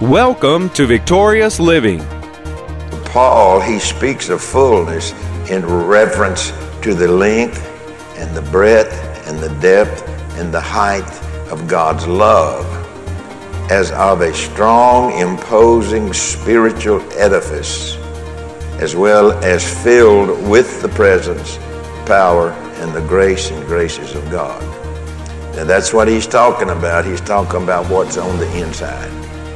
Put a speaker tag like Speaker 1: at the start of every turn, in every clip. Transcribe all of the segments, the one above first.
Speaker 1: Welcome to Victorious Living.
Speaker 2: Paul, he speaks of fullness in reference to the length and the breadth and the depth and the height of God's love as of a strong, imposing spiritual edifice, as well as filled with the presence, power, and the grace and graces of God. Now that's what he's talking about. He's talking about what's on the inside,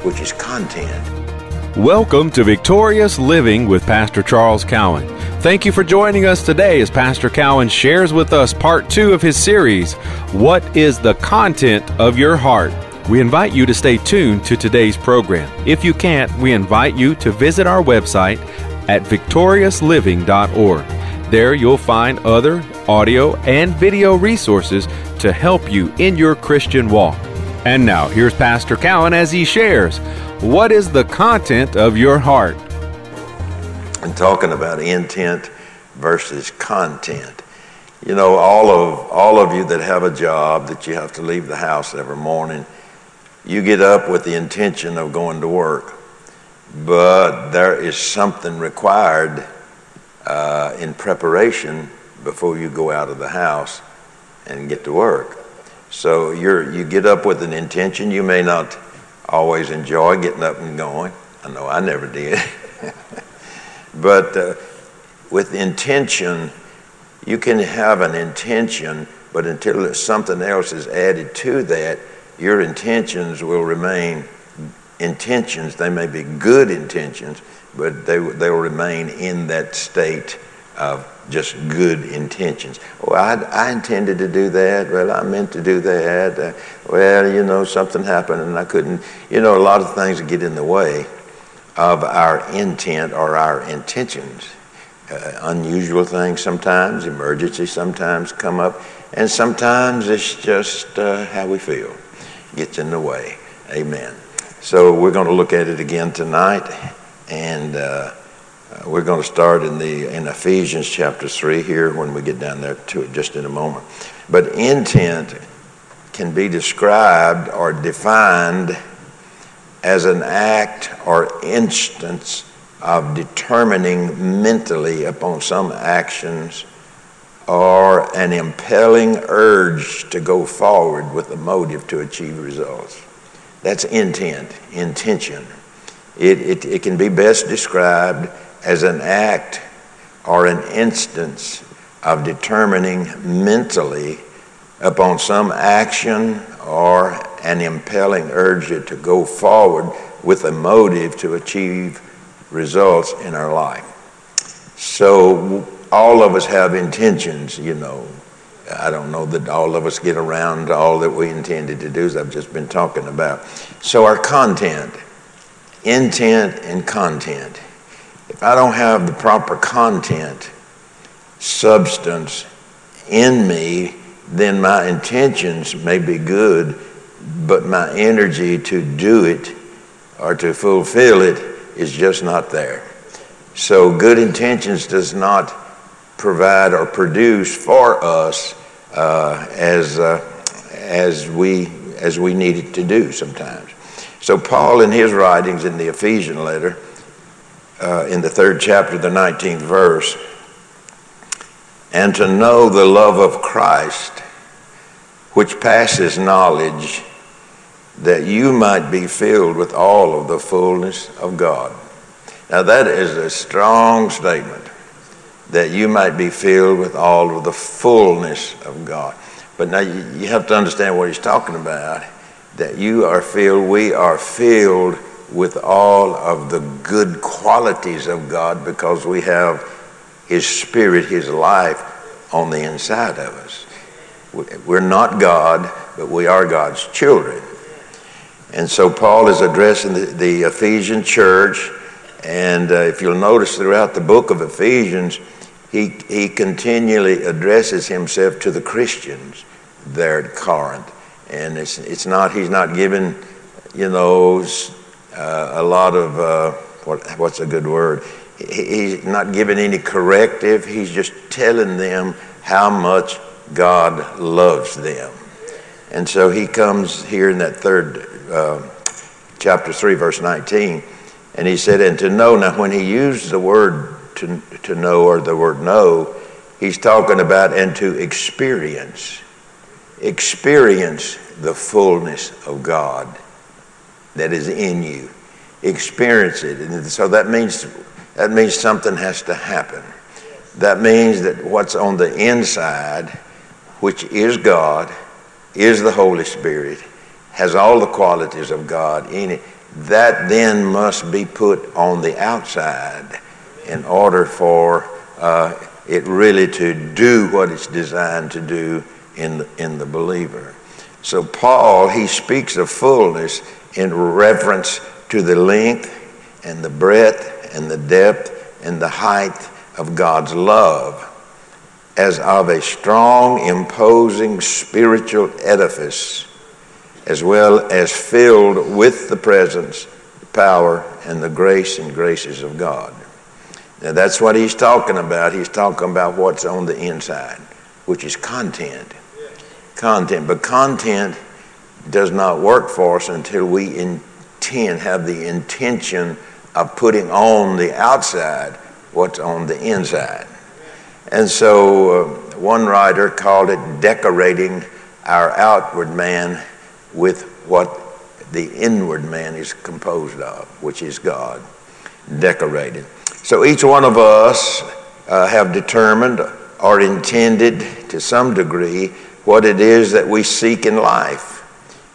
Speaker 2: which is content.
Speaker 1: Welcome to Victorious Living with Pastor Charles Cowan. Thank you for joining us today as Pastor Cowan shares with us part two of his series, What is the Content of Your Heart? We invite you to stay tuned to today's program. If you can't, we invite you to visit our website at victoriousliving.org. There you'll find other audio and video resources to help you in your Christian walk. And now, here's Pastor Cowan as he shares what is the content of your heart?
Speaker 2: And talking about intent versus content. You know, all of all of you that have a job that you have to leave the house every morning, you get up with the intention of going to work, but there is something required uh, in preparation before you go out of the house and get to work. So you're, you get up with an intention. You may not always enjoy getting up and going. I know I never did. but uh, with intention, you can have an intention, but until something else is added to that, your intentions will remain intentions. They may be good intentions, but they, they will remain in that state of just good intentions. Well, I, I intended to do that. Well, I meant to do that. Uh, well, you know, something happened and I couldn't. You know, a lot of things get in the way of our intent or our intentions. Uh, unusual things sometimes, emergencies sometimes come up, and sometimes it's just uh, how we feel gets in the way. Amen. So we're going to look at it again tonight, and we're going to start in the in Ephesians chapter three here when we get down there to it just in a moment. But intent can be described or defined as an act or instance of determining mentally upon some actions or an impelling urge to go forward with a motive to achieve results. That's intent, intention. It, it, it can be best described as an act or an instance of determining mentally upon some action or an impelling urge to go forward with a motive to achieve results in our life. So all of us have intentions, you know. I don't know that all of us get around to all that we intended to do, as I've just been talking about. So, our content, intent and content. If I don't have the proper content, substance in me, then my intentions may be good, but my energy to do it or to fulfill it is just not there. So, good intentions does not provide or produce for us uh, as, uh, as, we, as we need it to do sometimes. So, Paul, in his writings in the Ephesian letter, uh, in the third chapter, the 19th verse, and to know the love of Christ, which passes knowledge, that you might be filled with all of the fullness of God. Now, that is a strong statement that you might be filled with all of the fullness of God. But now you, have to understand what he's talking about that you are filled, we are filled with all of the good qualities of God because we have His Spirit, His life on the inside of us. We're not God, but we are God's children. And so Paul is addressing the, the Ephesian church. And uh, if you'll notice throughout the book of Ephesians, he, he continually addresses himself to the Christians there at Corinth. And it's, it's not, he's not giving, you know, a lot of, uh, what, what's a good word? He's not giving any corrective. He's just telling them how much God loves them. And so he comes here in that third uh, chapter 3, verse 19. And he said, and to know. Now, when he used the word to, to know or the word know, he's talking about and to experience. Experience the fullness of God that is in you. Experience it. And so that means, that means something has to happen. That means that what's on the inside, which is God, is the Holy Spirit, has all the qualities of God in it, that then must be put on the outside in order for uh, it really to do what it's designed to do in the, in the believer. So, Paul, he speaks of fullness in reference to the length and the breadth and the depth and the height of God's love as of a strong, imposing spiritual edifice, as well as filled with the presence, the power, and the grace and graces of God. Now, that's what he's talking about. He's talking about what's on the inside, which is content. Content. But content does not work for us until we intend, have the intention of putting on the outside what's on the inside. And so uh, one writer called it decorating our outward man with what the inward man is composed of, which is God, decorated. So each one of us uh, have determined or intended to some degree what it is that we seek in life.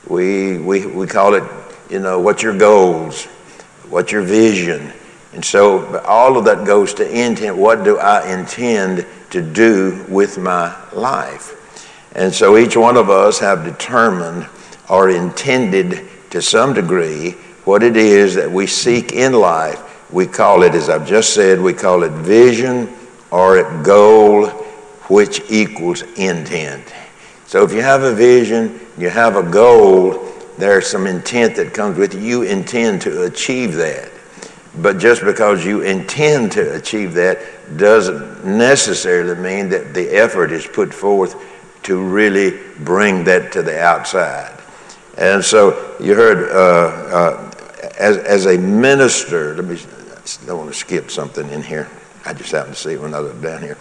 Speaker 2: We, we, we call it, you know, what's your goals? What's your vision? And so all of that goes to intent. What do I intend to do with my life? And so each one of us have determined or intended to some degree what it is that we seek in life. We call it, as I've just said, we call it vision or a goal, which equals intent. So if you have a vision, you have a goal, there's some intent that comes with it. You intend to achieve that. But just because you intend to achieve that doesn't necessarily mean that the effort is put forth to really bring that to the outside. And so you heard, uh, uh, as, as a minister, let me, I don't want to skip something in here. I just happened to see looked down here.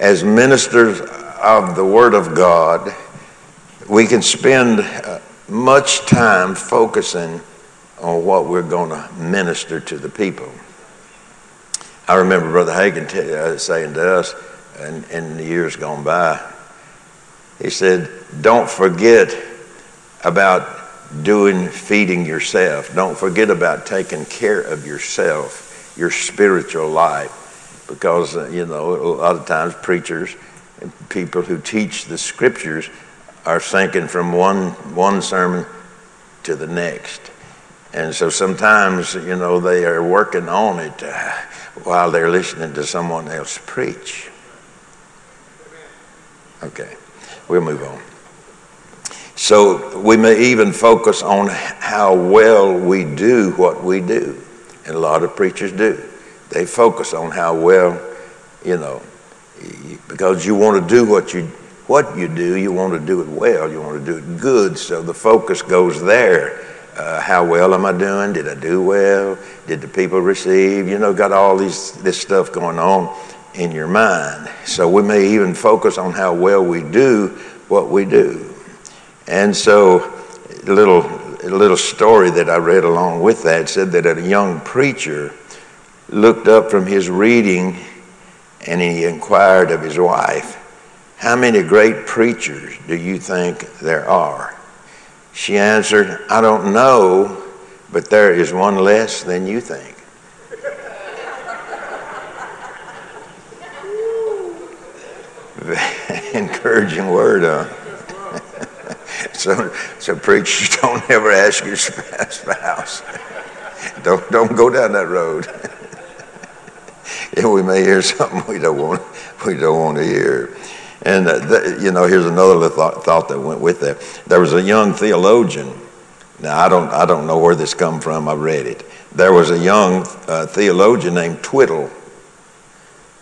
Speaker 2: As ministers of the Word of God, we can spend uh, much time focusing on what we're going to minister to the people. I remember Brother Hagin t- uh, saying to us in, in the years gone by, he said, Don't forget about doing feeding yourself. Don't forget about taking care of yourself, your spiritual life. Because, uh, you know, a lot of times preachers and people who teach the scriptures are sinking from one, one sermon to the next. And so sometimes, you know, they are working on it uh, while they're listening to someone else preach. Okay, we'll move on. So we may even focus on how well we do what we do. And a lot of preachers do. They focus on how well, you know, because you want to do what you what you do, you want to do it well, you want to do it good. So the focus goes there uh, how well am I doing? Did I do well? Did the people receive? You know, got all these this stuff going on in your mind. So we may even focus on how well we do what we do. And so, a little a little story that I read along with that said that a young preacher looked up from his reading and he inquired of his wife, "How many great preachers do you think there are?" She answered, I don't know, but there is one less than you think. Encouraging word, huh? so, so preachers don't ever ask your spouse. Don't, don't go down that road. yeah, we may hear something we don't want, we don't want to hear. And, uh, you know, here's another thought, thought that went with that. There was a young theologian. Now, I don't, I don't know where this come from. I read it. There was a young uh, theologian named Twiddle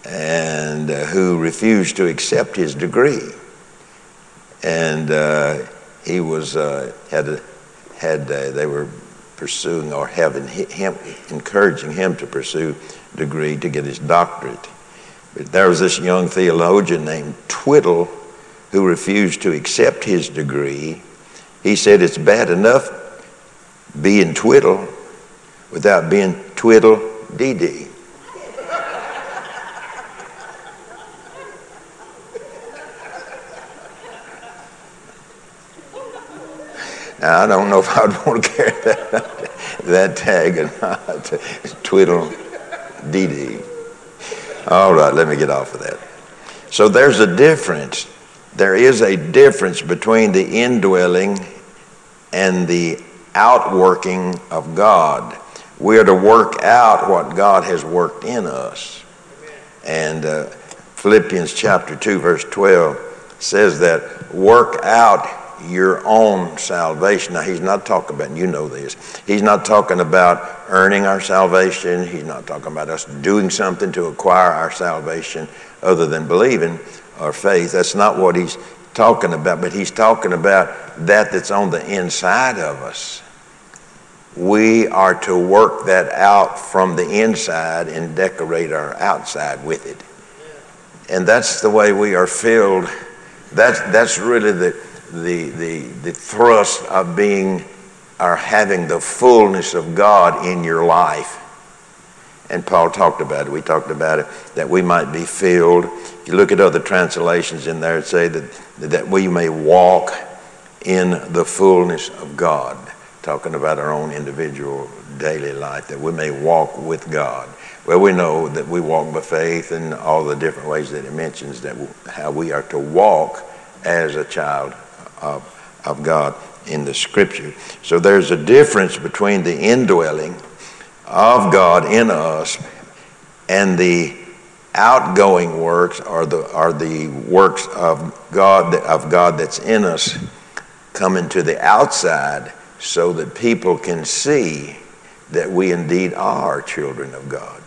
Speaker 2: and uh, who refused to accept his degree. And uh, he was, uh, had, had uh, they were pursuing or having him, encouraging him to pursue degree to get his doctorate. There was this young theologian named Twiddle who refused to accept his degree. He said it's bad enough being Twiddle without being Twiddle Dee Dee. Now, I don't know if I'd want to carry that, that tag or not. Twiddle Dee Dee. All right, let me get off of that. So there's a difference. There is a difference between the indwelling and the outworking of God. We are to work out what God has worked in us. And uh, Philippians chapter 2, verse 12 says that work out your own salvation. Now, he's not talking about, you know this, he's not talking about earning our salvation. He's not talking about us doing something to acquire our salvation other than believing or faith. That's not what he's talking about, but he's talking about that that's on the inside of us. We are to work that out from the inside and decorate our outside with it. And that's the way we are filled. That's, that's really the, the, the, the thrust of being or having the fullness of God in your life. And Paul talked about it. We talked about it that we might be filled. If you look at other translations in there, it say that, that we may walk in the fullness of God. Talking about our own individual daily life, that we may walk with God. Well, we know that we walk by faith and all the different ways that it mentions that how we are to walk as a child of, of God in the scripture. So there's a difference between the indwelling of God in us and the outgoing works or the, are the works of God, of God that's in us coming to the outside so that people can see that we indeed are children of God.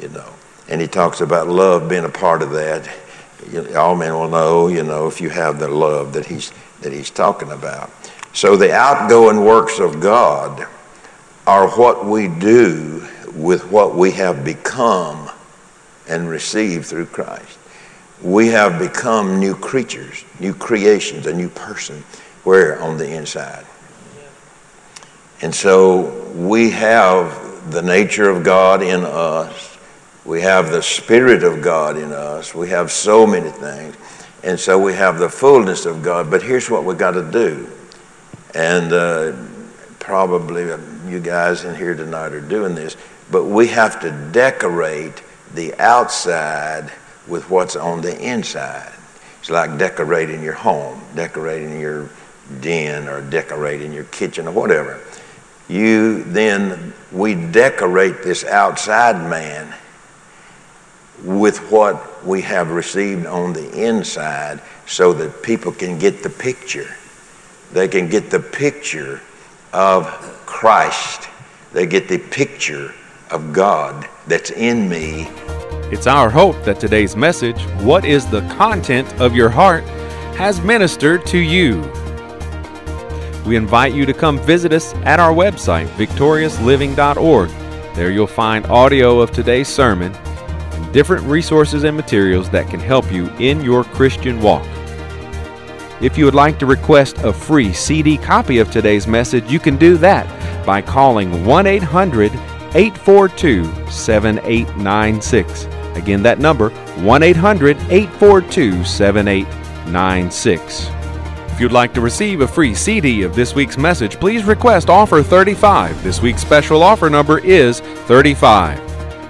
Speaker 2: You know, and he talks about love being a part of that all men will know, you know, if you have the love that he's, that he's talking about. So the outgoing works of God are what we do with what we have become and received through Christ. We have become new creatures, new creations, a new person. Where on the inside. And so we have the nature of God in us we have the Spirit of God in us. We have so many things. And so we have the fullness of God. But here's what we got to do. And uh, probably you guys in here tonight are doing this. But we have to decorate the outside with what's on the inside. It's like decorating your home, decorating your den, or decorating your kitchen, or whatever. You then, we decorate this outside man with what we have received on the inside so that people can get the picture. They can get the picture of Christ. They get the picture of God that's in me.
Speaker 1: It's our hope that today's message, What is the Content of Your Heart, has ministered to you. We invite you to come visit us at our website, victoriousliving.org. There you'll find audio of today's sermon different resources and materials that can help you in your Christian walk. If you would like to request a free CD copy of today's message, you can do that by calling 1 800 842 7896. Again, that number 1 800 842 7896. If you'd like to receive a free CD of this week's message, please request offer 35. This week's special offer number is 35.